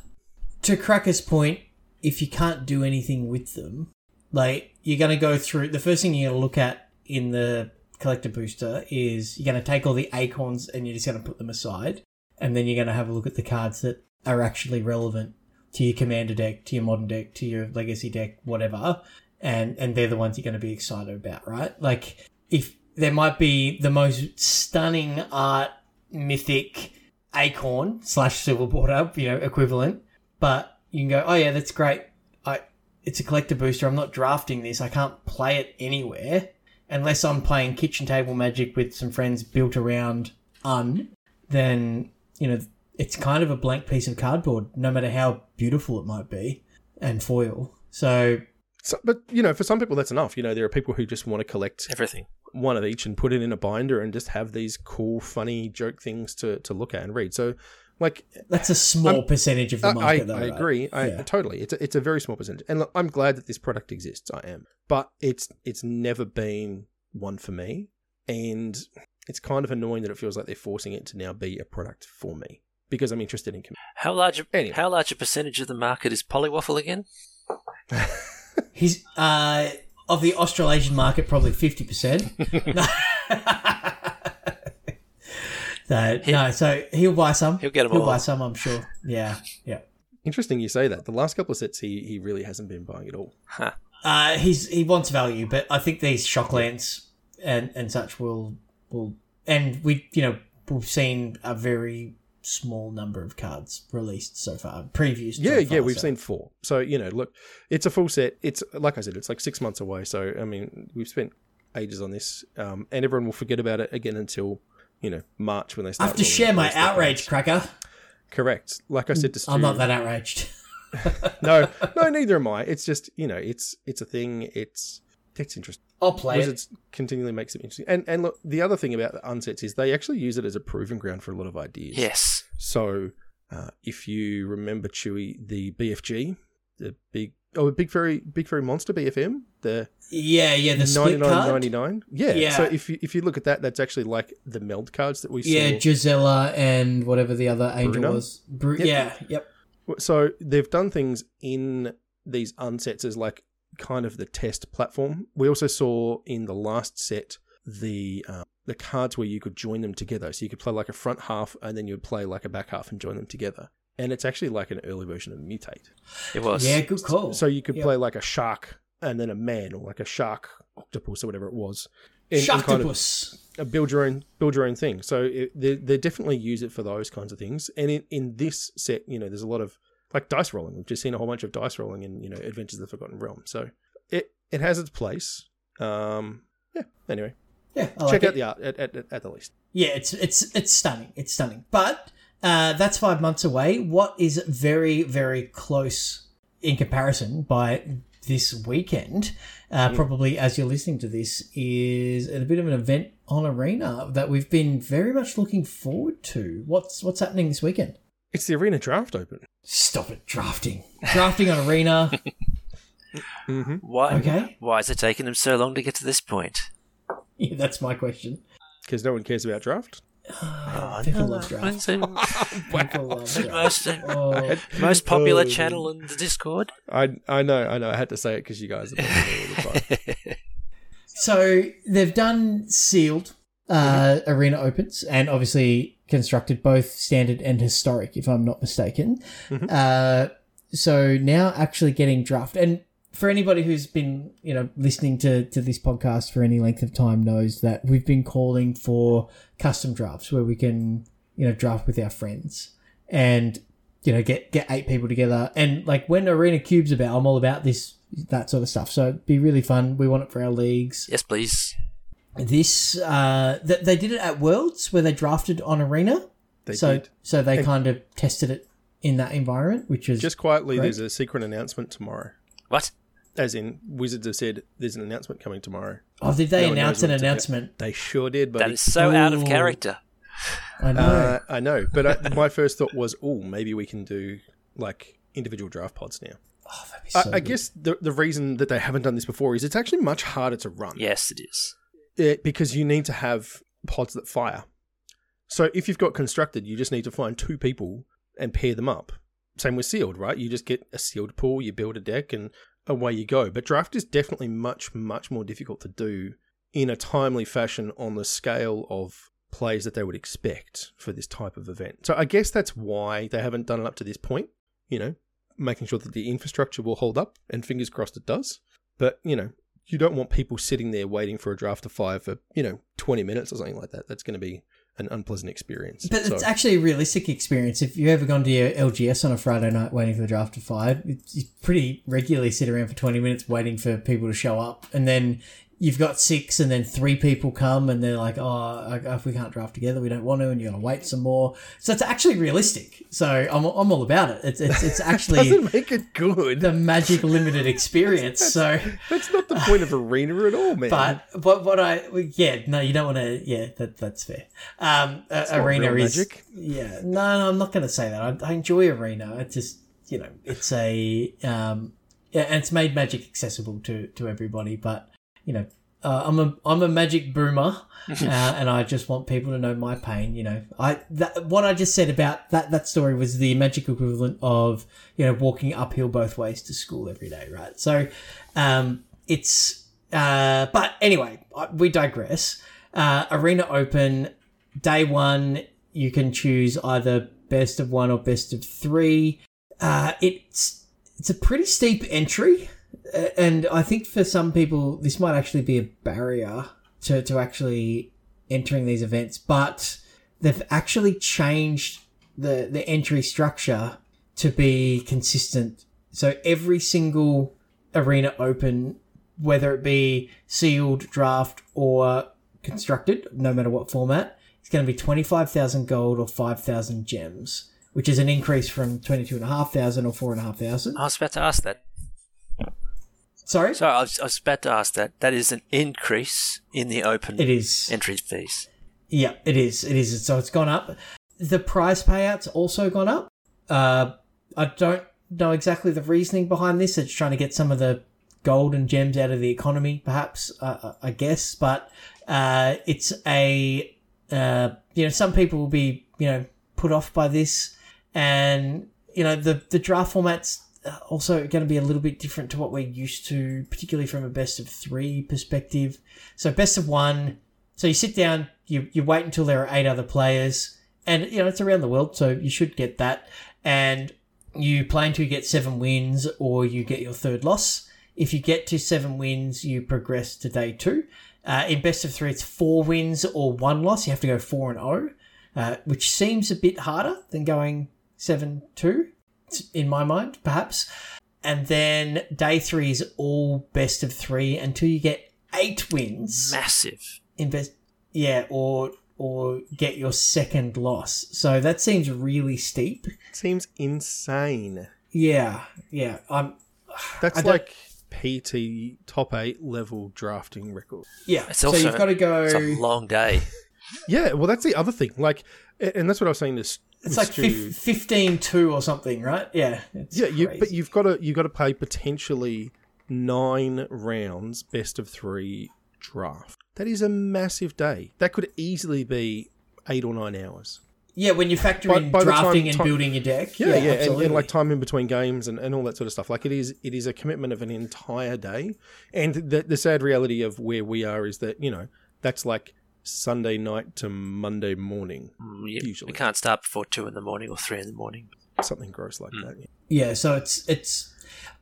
to Cracker's point, if you can't do anything with them, like you're going to go through the first thing you're going to look at in the collector booster is you're going to take all the acorns and you're just going to put them aside, and then you're going to have a look at the cards that are actually relevant to your commander deck, to your modern deck, to your legacy deck, whatever, and and they're the ones you're going to be excited about, right? Like if there might be the most stunning art mythic acorn slash silver border, you know, equivalent, but you can go, oh yeah, that's great. I it's a collector booster. I'm not drafting this. I can't play it anywhere unless I'm playing kitchen table magic with some friends built around un, then you know it's kind of a blank piece of cardboard, no matter how beautiful it might be, and foil. So So, but you know, for some people that's enough. You know, there are people who just want to collect Everything. One of each and put it in a binder and just have these cool, funny joke things to, to look at and read. So, like, that's a small percentage of the I, I, market, though. I right? agree. I Yeah. totally. It's a, it's a very small percentage, and look, I'm glad that this product exists. I am, but it's it's never been one for me, and it's kind of annoying that it feels like they're forcing it to now be a product for me because I'm interested in. Com- How large? A, Anyway. How large a percentage of the market is Polywaffle again? He's uh, of the Australasian market, probably fifty percent. no, no, so he'll buy some. He'll get 'em He'll all. buy some, I'm sure. Yeah, yeah. Interesting you say that. The last couple of sets, he he really hasn't been buying at all. Huh. Uh, he's he wants value, but I think these shocklands and and such will will and we you know we've seen a very small number of cards released so far, previews. so Yeah, yeah, we've so- seen four. So you know, look, it's a full set. It's like I said, it's like six months away. So I mean, we've spent ages on this, um, and everyone will forget about it again until you know March when they start. I have to share my outrage, cracker. Correct. Like I said to Stu, I'm not that outraged. no, no, neither am I. It's just you know, it's it's a thing. It's it's interesting. I'll play it. Wizards continually makes it interesting. And and look, the other thing about the unsets is they actually use it as a proving ground for a lot of ideas. Yes. So uh, if you remember Chewy, the BFG, the big oh, big fairy big fairy monster BFM, the Yeah, yeah, the split 99.99. Yeah. Yeah. So if you if you look at that, that's actually like the meld cards that we Yeah, saw. Gisela and whatever the other angel Bruno? was. Bru- Yep. Yeah, yep. So they've done things in these unsets as like kind of the test platform. We also saw in the last set the um, the cards where you could join them together. So you could play like a front half and then you'd play like a back half and join them together. And it's actually like an early version of Mutate. It was. Yeah, good call. So you could Yep. play like a shark and then a man, or like a shark octopus or whatever it was. And- and kind of- Sharktopus. uh, build your own build your own thing. So it, they they definitely use it for those kinds of things. And in, in this set, you know, there's a lot of like dice rolling. We've just seen a whole bunch of dice rolling in you know Adventures of the Forgotten Realm. So it it has its place. Um, yeah. Anyway, Yeah, I like check it. out the art at, at, at the least. Yeah, it's it's it's stunning. It's stunning. But uh, that's five months away. What is very very close in comparison by this weekend, uh, probably as you're listening to this, is a bit of an event on Arena that we've been very much looking forward to. What's what's happening this weekend? It's the Arena Draft Open. Stop it, drafting, drafting on Arena. Mm-hmm. Why? Okay. Why is it taking them so long to get to this point? Yeah, that's my question. Because no one cares about draft. Oh, People no, love draft. It's People love draft. most, Oh. most popular Oh. channel in the Discord. I I know I know. I had to say it because you guys are all the time. So they've done sealed uh, arena opens and obviously constructed both standard and historic, if I'm not mistaken. Mhm. Uh, so now actually getting draft and for anybody who's been you know listening to to this podcast for any length of time knows that we've been calling for custom drafts where we can you know draft with our friends and you know get get eight people together and like when arena cubes about i'm all about this that sort of stuff so it'd be really fun we want it for our leagues Yes, please. This uh th- they did it at worlds where they drafted on arena They so did. so they And- kind of tested it in that environment which is Just quietly, Great. there's a secret announcement tomorrow. What? As in, Wizards have said there's an announcement coming tomorrow. oh did they no announce an what it's about. announcement They sure did, but That is so out of character. i know Uh, I know, but I, my first thought was, oh, maybe we can do like individual draft pods now. oh, that'd be I, so I good. guess the the reason that they haven't done this before is it's actually much harder to run. Yes, it is. It- because you need to have pods that fire. So if you've got constructed, you just need to find two people and pair them up. Same with sealed, right? You just get a sealed pool, you build a deck, and away you go. But draft is definitely much, much more difficult to do in a timely fashion on the scale of plays that they would expect for this type of event. So I guess that's why they haven't done it up to this point, you know, making sure that the infrastructure will hold up, and fingers crossed it does. But, you know, you don't want people sitting there waiting for a draft to fire for, you know, 20 minutes or something like that. That's going to be an unpleasant experience. But So- it's actually a realistic experience. If you've ever gone to your LGS on a Friday night waiting for the draft to fire, you pretty regularly sit around for 20 minutes waiting for people to show up. And then you've got six and then three people come and they're like, oh, if we can't draft together, we don't want to, and you're going to wait some more. So it's actually realistic. So I'm, I'm all about it. It's, it's, it's actually Doesn't make it good. the Magic Limited experience. so, That's not the point of arena at all, man. but but what I yeah no you don't want to yeah that that's fair. Um, uh, arena is Magic. yeah no no I'm not going to say that. I, I enjoy arena. It just you know it's a um yeah and it's made Magic accessible to to everybody. But you know uh, I'm a I'm a Magic boomer. uh, and I just want people to know my pain. You know, I that what I just said about that that story was the magic equivalent of you know walking uphill both ways to school every day, right? So, um, it's uh, but anyway, we digress. Uh, Arena Open day one, you can choose either best of one or best of three. Uh, it's it's a pretty steep entry, and I think for some people this might actually be a barrier to to actually entering these events. But they've actually changed the the entry structure to be consistent. So every single arena open, whether it be sealed, draft, or constructed, no matter what format, it's going to be 25,000 gold or 5,000 gems, which is an increase from 22,500 or 4,500. I was about to ask that. Sorry? Sorry, I was, I was about to ask that. That is an increase in the open It is. entry fees. Yeah, it is. It is. So it's gone up. The prize payouts also gone up. Uh, I don't know exactly the reasoning behind this. It's trying to get some of the gold and gems out of the economy, perhaps. Uh, I guess, but uh, it's a uh, you know some people will be you know put off by this, and you know the the draft formats also going to be a little bit different to what we're used to, particularly from a best of three perspective. So best of one. So you sit down, you you wait until there are eight other players, and you know it's around the world, so you should get that. And you play until you get seven wins, or you get your third loss. If you get to seven wins, you progress to day two. Uh, in best of three, it's four wins or one loss. You have to go four and zero, uh, which seems a bit harder than going seven two, in my mind, perhaps. And then day three is all best of three until you get eight wins Massive. invest yeah or or get your second loss so that seems really steep Seems insane. yeah yeah i'm That's I like PT top eight level drafting record. yeah It's so also you've got to go It's a long day. Yeah, well, that's the other thing. Like, and that's what I was saying. This it's like fif- 15-2 or something right yeah yeah, you, but you've got to you've got to play potentially nine rounds, best of three draft. That is a massive day. That could easily be eight or nine hours. yeah when you factor By- in by the time- drafting and time- building your deck Yeah, yeah, and, absolutely. and like time in between games and, and all that sort of stuff. Like it is, it is a commitment of an entire day. And the, the sad reality of where we are is that you know that's like Sunday night to Monday morning, Mm, you- Usually. We can't start before two in the morning or three in the morning. something gross like that. yeah. yeah so it's it's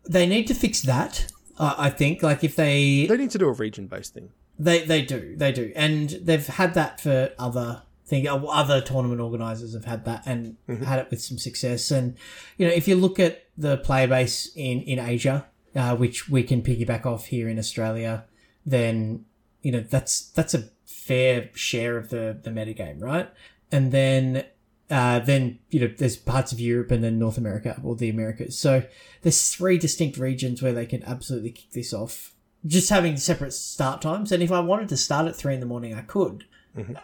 they need to fix that uh, i think like if they They need to do a region based thing. They they do they do, and they've had that for other thing. uh, Other tournament organizers have had that and had it with some success. And you know, if you look at the player base in in Asia, uh, which we can piggyback off here in Australia, then you know that's that's a fair share of the the metagame, right? And then uh, then you know there's parts of Europe and then North America or the Americas. So there's three distinct regions where they can absolutely kick this off. Just having separate start times, and if I wanted to start at three in the morning, I could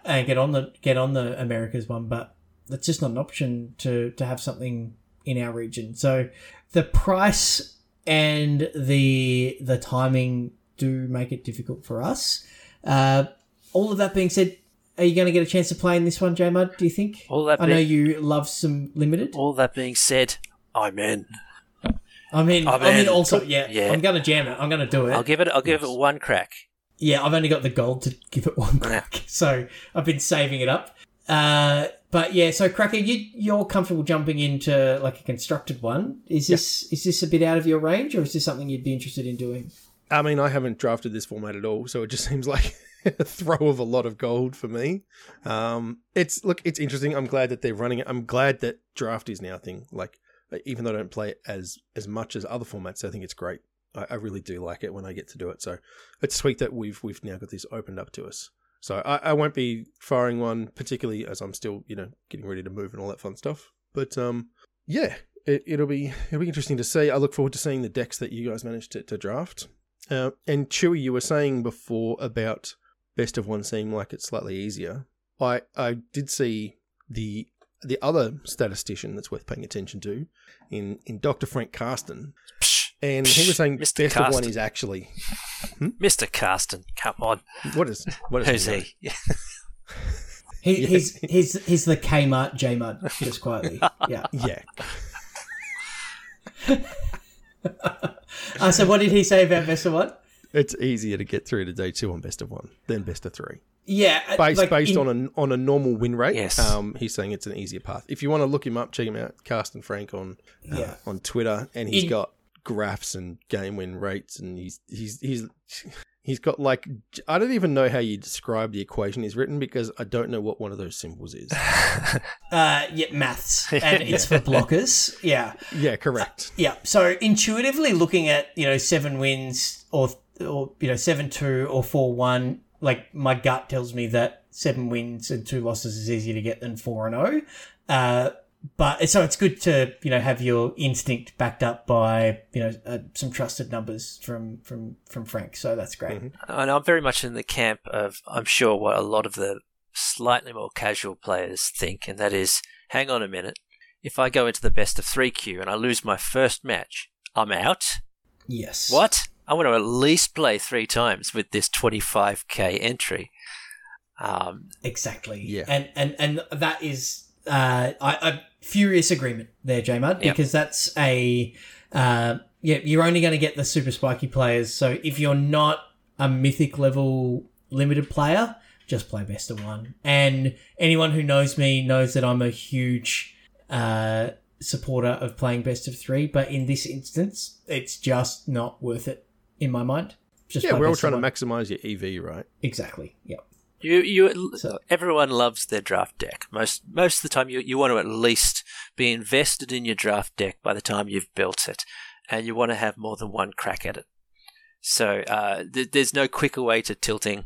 and get on the get on the Americas one, but that's just not an option to to have something in our region. So the price and the the timing do make it difficult for us. Uh, all of that being said, are you going to get a chance to play in this one, J Mud? Do you think? All that I know being- you love some limited. All that being said, I'm in. I mean, I'm I mean, in. also, yeah, Yeah. I'm going to jam it. I'm going to do it. I'll give it. I'll give it one crack. Yeah, I've only got the gold to give it one crack, so I've been saving it up. Uh, but yeah, so Cracker, you you're comfortable jumping into like a constructed one? Is this is this a bit out of your range, or is this something you'd be interested in doing? I mean, I haven't drafted this format at all, so it just seems like a throw of a lot of gold for me. Um, it's look, it's interesting. I'm glad that they're running it. I'm glad that draft is now a thing. Like, even though I don't play it as as much as other formats, I think it's great. I, I really do like it when I get to do it. So it's sweet that we've we've now got this opened up to us. So I, I won't be firing one particularly as I'm still you know getting ready to move and all that fun stuff. But um, yeah, it, it'll be it'll be interesting to see. I look forward to seeing the decks that you guys managed to, to draft. Uh, and Chewy, you were saying before about best of one seeming like it's slightly easier. I I did see the the other statistician that's worth paying attention to in in Dr. Frank Karsten, and he was saying Mr. best of one is actually Mr. Karsten, come on. what is what is Who's his he? He, Yeah. He's he's he's the Kmart J Mud, just quietly. Yeah. Yeah, Uh, so what did he say about best of one? It's easier to get through to day two on best of one than best of three. Yeah, uh, Based like based in- on a on a normal win rate. Yes. Um, he's saying it's an easier path. If you want to look him up, check him out, Karsten Frank on uh, Yeah. on Twitter, and he's In- got graphs and game win rates, and he's he's he's he's got like I don't even know how you describe the equation he's written because I don't know what one of those symbols is. uh, yeah, maths, and it's for blockers. Yeah, yeah, correct. yeah. So intuitively, looking at you know seven wins or or you know seven two or four one, like my gut tells me that seven wins and two losses is easier to get than four and zero. Uh, but so it's good to you know have your instinct backed up by you know uh, some trusted numbers from from from Frank. So that's great. And I'm very much in the camp of, I'm sure, what a lot of the slightly more casual players think, and that is hang on a minute. If I go into the best of three queue and I lose my first match, I'm out. Yes. What? I want to at least play three times with this 25k entry. Um, Exactly. Yeah. And and and that is uh, I, a furious agreement there, J Mud, Yep. because that's a uh, yeah. You're only going to get the super spiky players. So if you're not a mythic level limited player, just play best of one. And anyone who knows me knows that I'm a huge uh, supporter of playing best of three. But in this instance, it's just not worth it in my mind. Just Yeah, we're all best of trying to maximize your EV, right? exactly. Yep. You, you, So- everyone loves their draft deck. Most, most of the time, you, you want to at least be invested in your draft deck by the time you've built it, and you want to have more than one crack at it. So, uh, th- there's no quicker way to tilting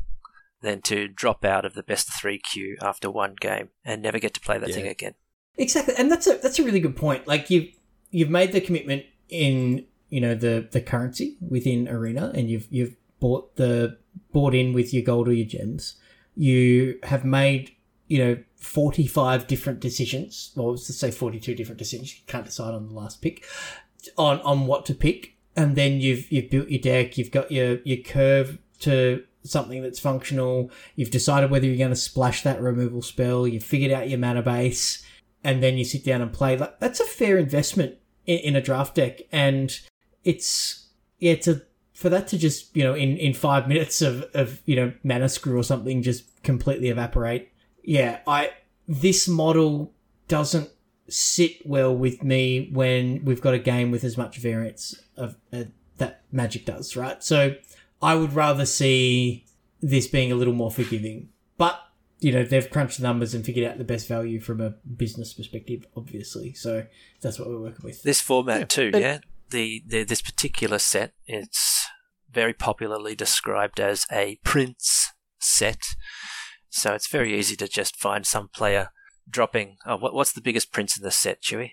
than to drop out of the best three queue after one game and never get to play that Yeah. thing again. Exactly, and that's a that's a really good point. Like you've you've made the commitment in you know the the currency within Arena, and you've you've bought the bought in with your gold or your gems. You have made you know forty five different decisions, or let's say forty two different decisions. You can't decide on the last pick on on what to pick, and then you've you've built your deck. You've got your your curve to something that's functional. You've decided whether you're going to splash that removal spell. You've figured out your mana base and then you sit down and play. Like that's a fair investment in, in a draft deck, and it's yeah, to for that to just you know in in five minutes of of you know mana screw or something just completely evaporate. Yeah, I this model doesn't sit well with me when we've got a game with as much variance of uh, that Magic does, right? So I would rather see this being a little more forgiving, but you know they've crunched the numbers and figured out the best value from a business perspective, obviously. So that's what we're working with. This format Yeah. too, And- yeah. The, the this particular set, it's very popularly described as a prince set. So it's very easy to just find some player dropping. Oh, what, what's the biggest prince in the set, Chewy?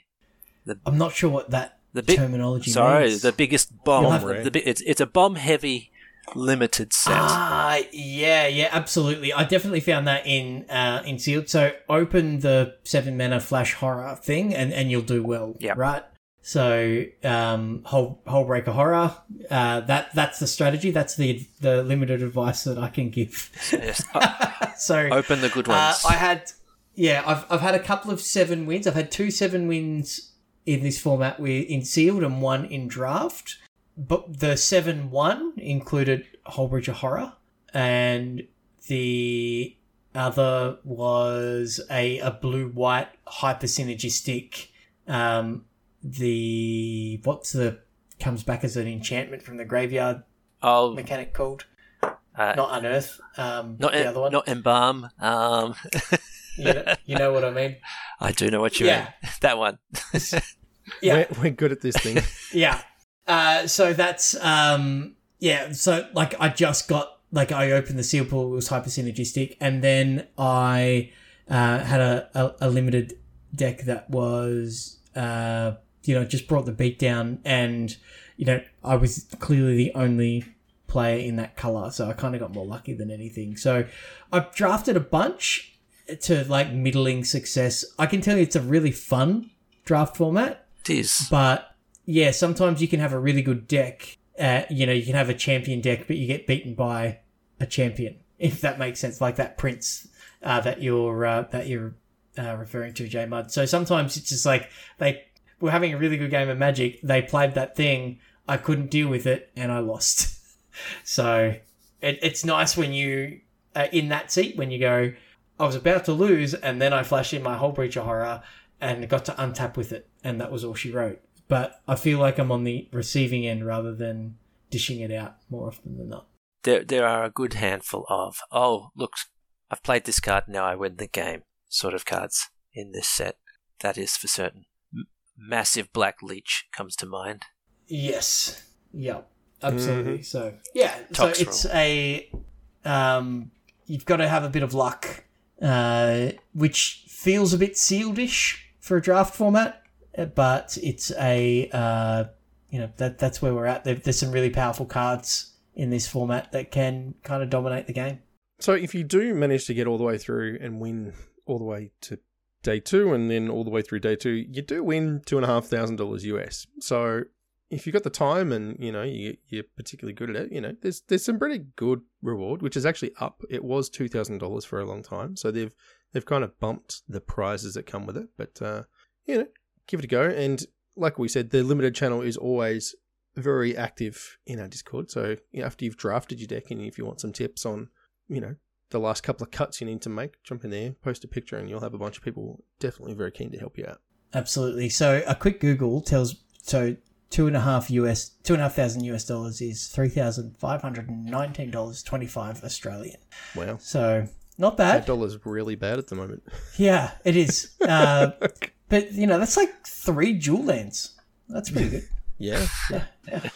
I'm not sure what that The big. terminology Sorry, means. the biggest bomb. The, the, it's it's a bomb heavy limited set. Ah, yeah, yeah, absolutely. I definitely found that in uh, in sealed. So open the seven mana flash horror thing, and, and you'll do well. Yeah. Right. So um, whole Hullbreaker Horror. Uh, that that's the strategy. That's the the limited advice that I can give. Yes. So open the good uh, ones. I had yeah, I've I've had a couple of seven wins. I've had two seven wins in this format with in sealed and one in draft. But the seven one included whole of horror, and the other was a a blue white hyper synergistic. Um, the what's the comes back as an enchantment from the graveyard oh, mechanic called uh, not unearth. Um, not the em- other one. not embalm. Um, you, know, you know what I mean. I do know what you Yeah. mean. That one. Yeah. We're, we're good at this thing. Yeah. Uh, so that's um, yeah. So like I just got like I opened the seal pool. It was hyper synergistic, and then I uh, had a, a, a limited deck that was uh, you know just brought the beat down, and you know I was clearly the only player in that color, so I kind of got more lucky than anything. So I've drafted a bunch to like middling success. I can tell you it's a really fun draft format, It is. but yeah, sometimes you can have a really good deck. Uh, you know, you can have a champion deck, but you get beaten by a champion, if that makes sense, like that prince uh, that you're uh, that you're uh, referring to, J Mud. So sometimes it's just like they were having a really good game of Magic. They played that thing. I couldn't deal with it, and I lost. so it, it's nice when you are in that seat when you go. I was about to lose, and then I flashed in my Hullbreaker Horror and got to untap with it, and that was all she wrote. But I feel like I'm on the receiving end rather than dishing it out more often than not. There, there are a good handful of, oh, look, I've played this card, now I win the game sort of cards in this set. That is for certain. M- massive Black Leech comes to mind. Yes. Yep. Absolutely. So yeah. Tox so it's a um, you've got to have a bit of luck, uh, which feels a bit sealed-ish for a draft format, uh, but it's a uh, you know that that's where we're at. There, there's some really powerful cards in this format that can kind of dominate the game. So if you do manage to get all the way through and win all the way to day two and then all the way through day two, you do win two and a half thousand dollars US. So if you've got the time and you know you, you're particularly good at it, you know there's there's some pretty good reward, which is actually up. It was two thousand dollars for a long time, so they've they've kind of bumped the prizes that come with it. But uh, you know, give it a go. And like we said, the limited channel is always very active in our Discord. So you know, after you've drafted your deck and if you want some tips on you know the last couple of cuts you need to make, jump in there, post a picture, and you'll have a bunch of people definitely very keen to help you out. Absolutely. So a quick Google tells so two and a half US two and a half thousand US dollars is three thousand five hundred and nineteen dollars twenty five Australian. Wow, So not bad. that dollar's really bad at the moment. Yeah, it is. Uh, but you know that's like three dual lands. That's pretty good. Yeah. Yeah, yeah.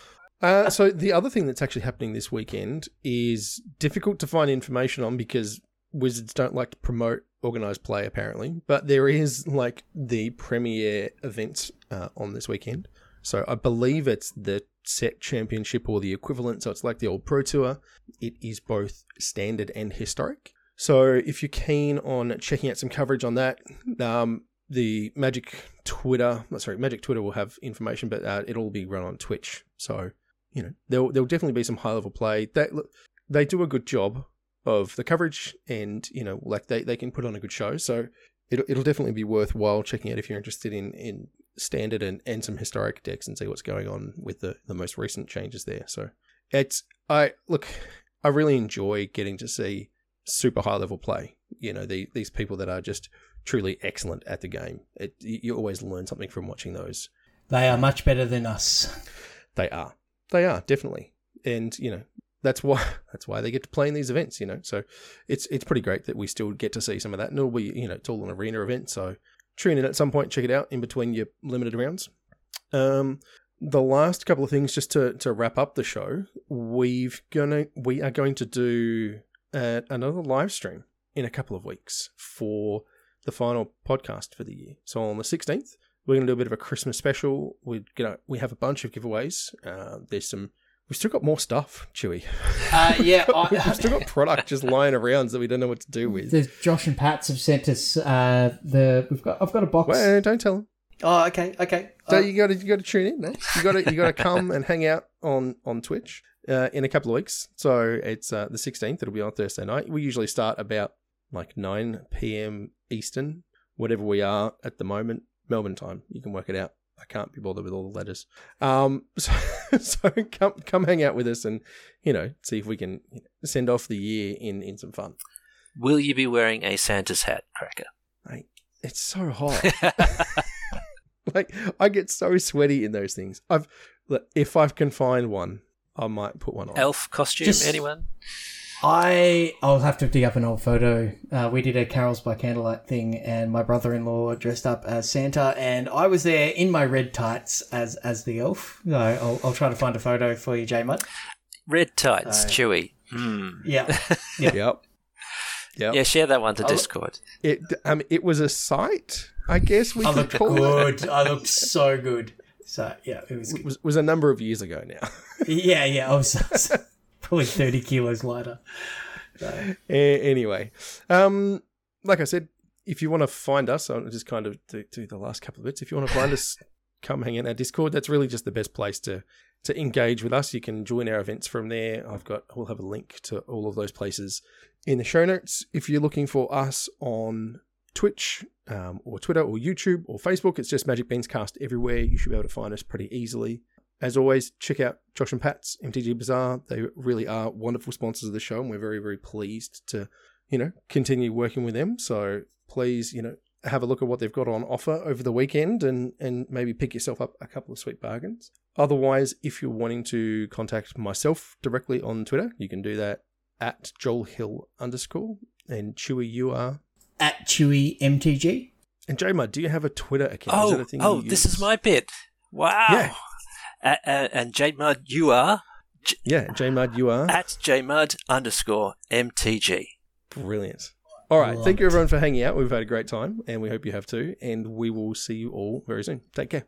Uh, so the other thing that's actually happening this weekend is difficult to find information on because Wizards don't like to promote organized play apparently, but there is like the premier event uh, on this weekend. So I believe it's the set championship or the equivalent. So it's like the old pro tour. It is both standard and historic. So if you're keen on checking out some coverage on that, um, the Magic Twitter, sorry, Magic Twitter will have information, but uh, it'll be run on Twitch. So you know, there'll there'll definitely be some high level play. They they do a good job of the coverage, and you know, like they, they can put on a good show. So it'll it'll definitely be worthwhile checking out if you're interested in in standard and, and some historic decks and see what's going on with the the most recent changes there. So it's I look, I really enjoy getting to see super high level play. You know, the, these people that are just truly excellent at the game. It, you always learn something from watching those. They are much better than us. They are. They are definitely, and you know that's why that's why they get to play in these events. You know, so it's it's pretty great that we still get to see some of that. And it'll be you know it's all an arena event, so tune in at some point, check it out in between your limited rounds. Um, the last couple of things just to to wrap up the show, we've gonna we are going to do uh, another live stream in a couple of weeks for the final podcast for the year. So on the sixteenth, we're going to do a bit of a Christmas special. We're gonna we have a bunch of giveaways. Uh, there's some. We've still got more stuff, Chewy. Uh, yeah, We've still got product just lying around that we don't know what to do with. the Josh and Pats have sent us uh, the. We've got. I've got a box. Well, don't tell them. Oh, okay, okay. So Uh, you got to you got to tune in. No? You got to you got to come and hang out on on Twitch uh, in a couple of weeks. So it's uh, the 16th. It'll be on Thursday night. We usually start about like 9 p.m. Eastern, whatever we are at the moment, Melbourne time. You can work it out. I can't be bothered with all the letters. Um, so, so come come hang out with us and you know see if we can send off the year in in some fun. Will you be wearing a Santa's hat, Cracker? It's so hot. like I get so sweaty in those things. I've if I can find one, I might put one on. Elf costume, Just- anyone? I I'll have to dig up an old photo. Uh, we did a carols by candlelight thing, and my brother-in-law dressed up as Santa, and I was there in my red tights as as the elf. So I'll, I'll try to find a photo for you, J Mud. Red tights, Uh, Chewy. Hmm. Yeah, Yep. Yep. Yeah, share that one to I'll- Discord. It um it was a sight, I guess we I could looked call it. good. I looked so good. So yeah, it was. Good. was, was a number of years ago now. Yeah, yeah. I was probably thirty kilos lighter. So, anyway, um, like I said, if you want to find us, I'll just kind of do, do the last couple of bits. If you want to find us, come hang in our Discord. That's really just the best place to to engage with us. You can join our events from there. I've got we'll have a link to all of those places in the show notes. If you're looking for us on Twitch um, or Twitter or YouTube or Facebook, it's just Magic Beans Cast everywhere. You should be able to find us pretty easily. As always, check out Josh and Pat's MTG Bazaar. They really are wonderful sponsors of the show, and we're very, very pleased to, you know, continue working with them. So please, you know, have a look at what they've got on offer over the weekend and and maybe pick yourself up a couple of sweet bargains. Otherwise, if you're wanting to contact myself directly on Twitter, you can do that at Joel Hill underscore and Chewy you are. at Chewy MTG. And J do you have a Twitter account? Is oh, that Oh, a thing oh, you this is my bit. Wow. Yeah. A- a- and JMud, you are Yeah, J Mud you are. at JMud underscore MTG. Brilliant. All right. Love Thank you, everyone, for hanging out. We've had a great time, and we hope you have too. And we will see you all very soon. Take care.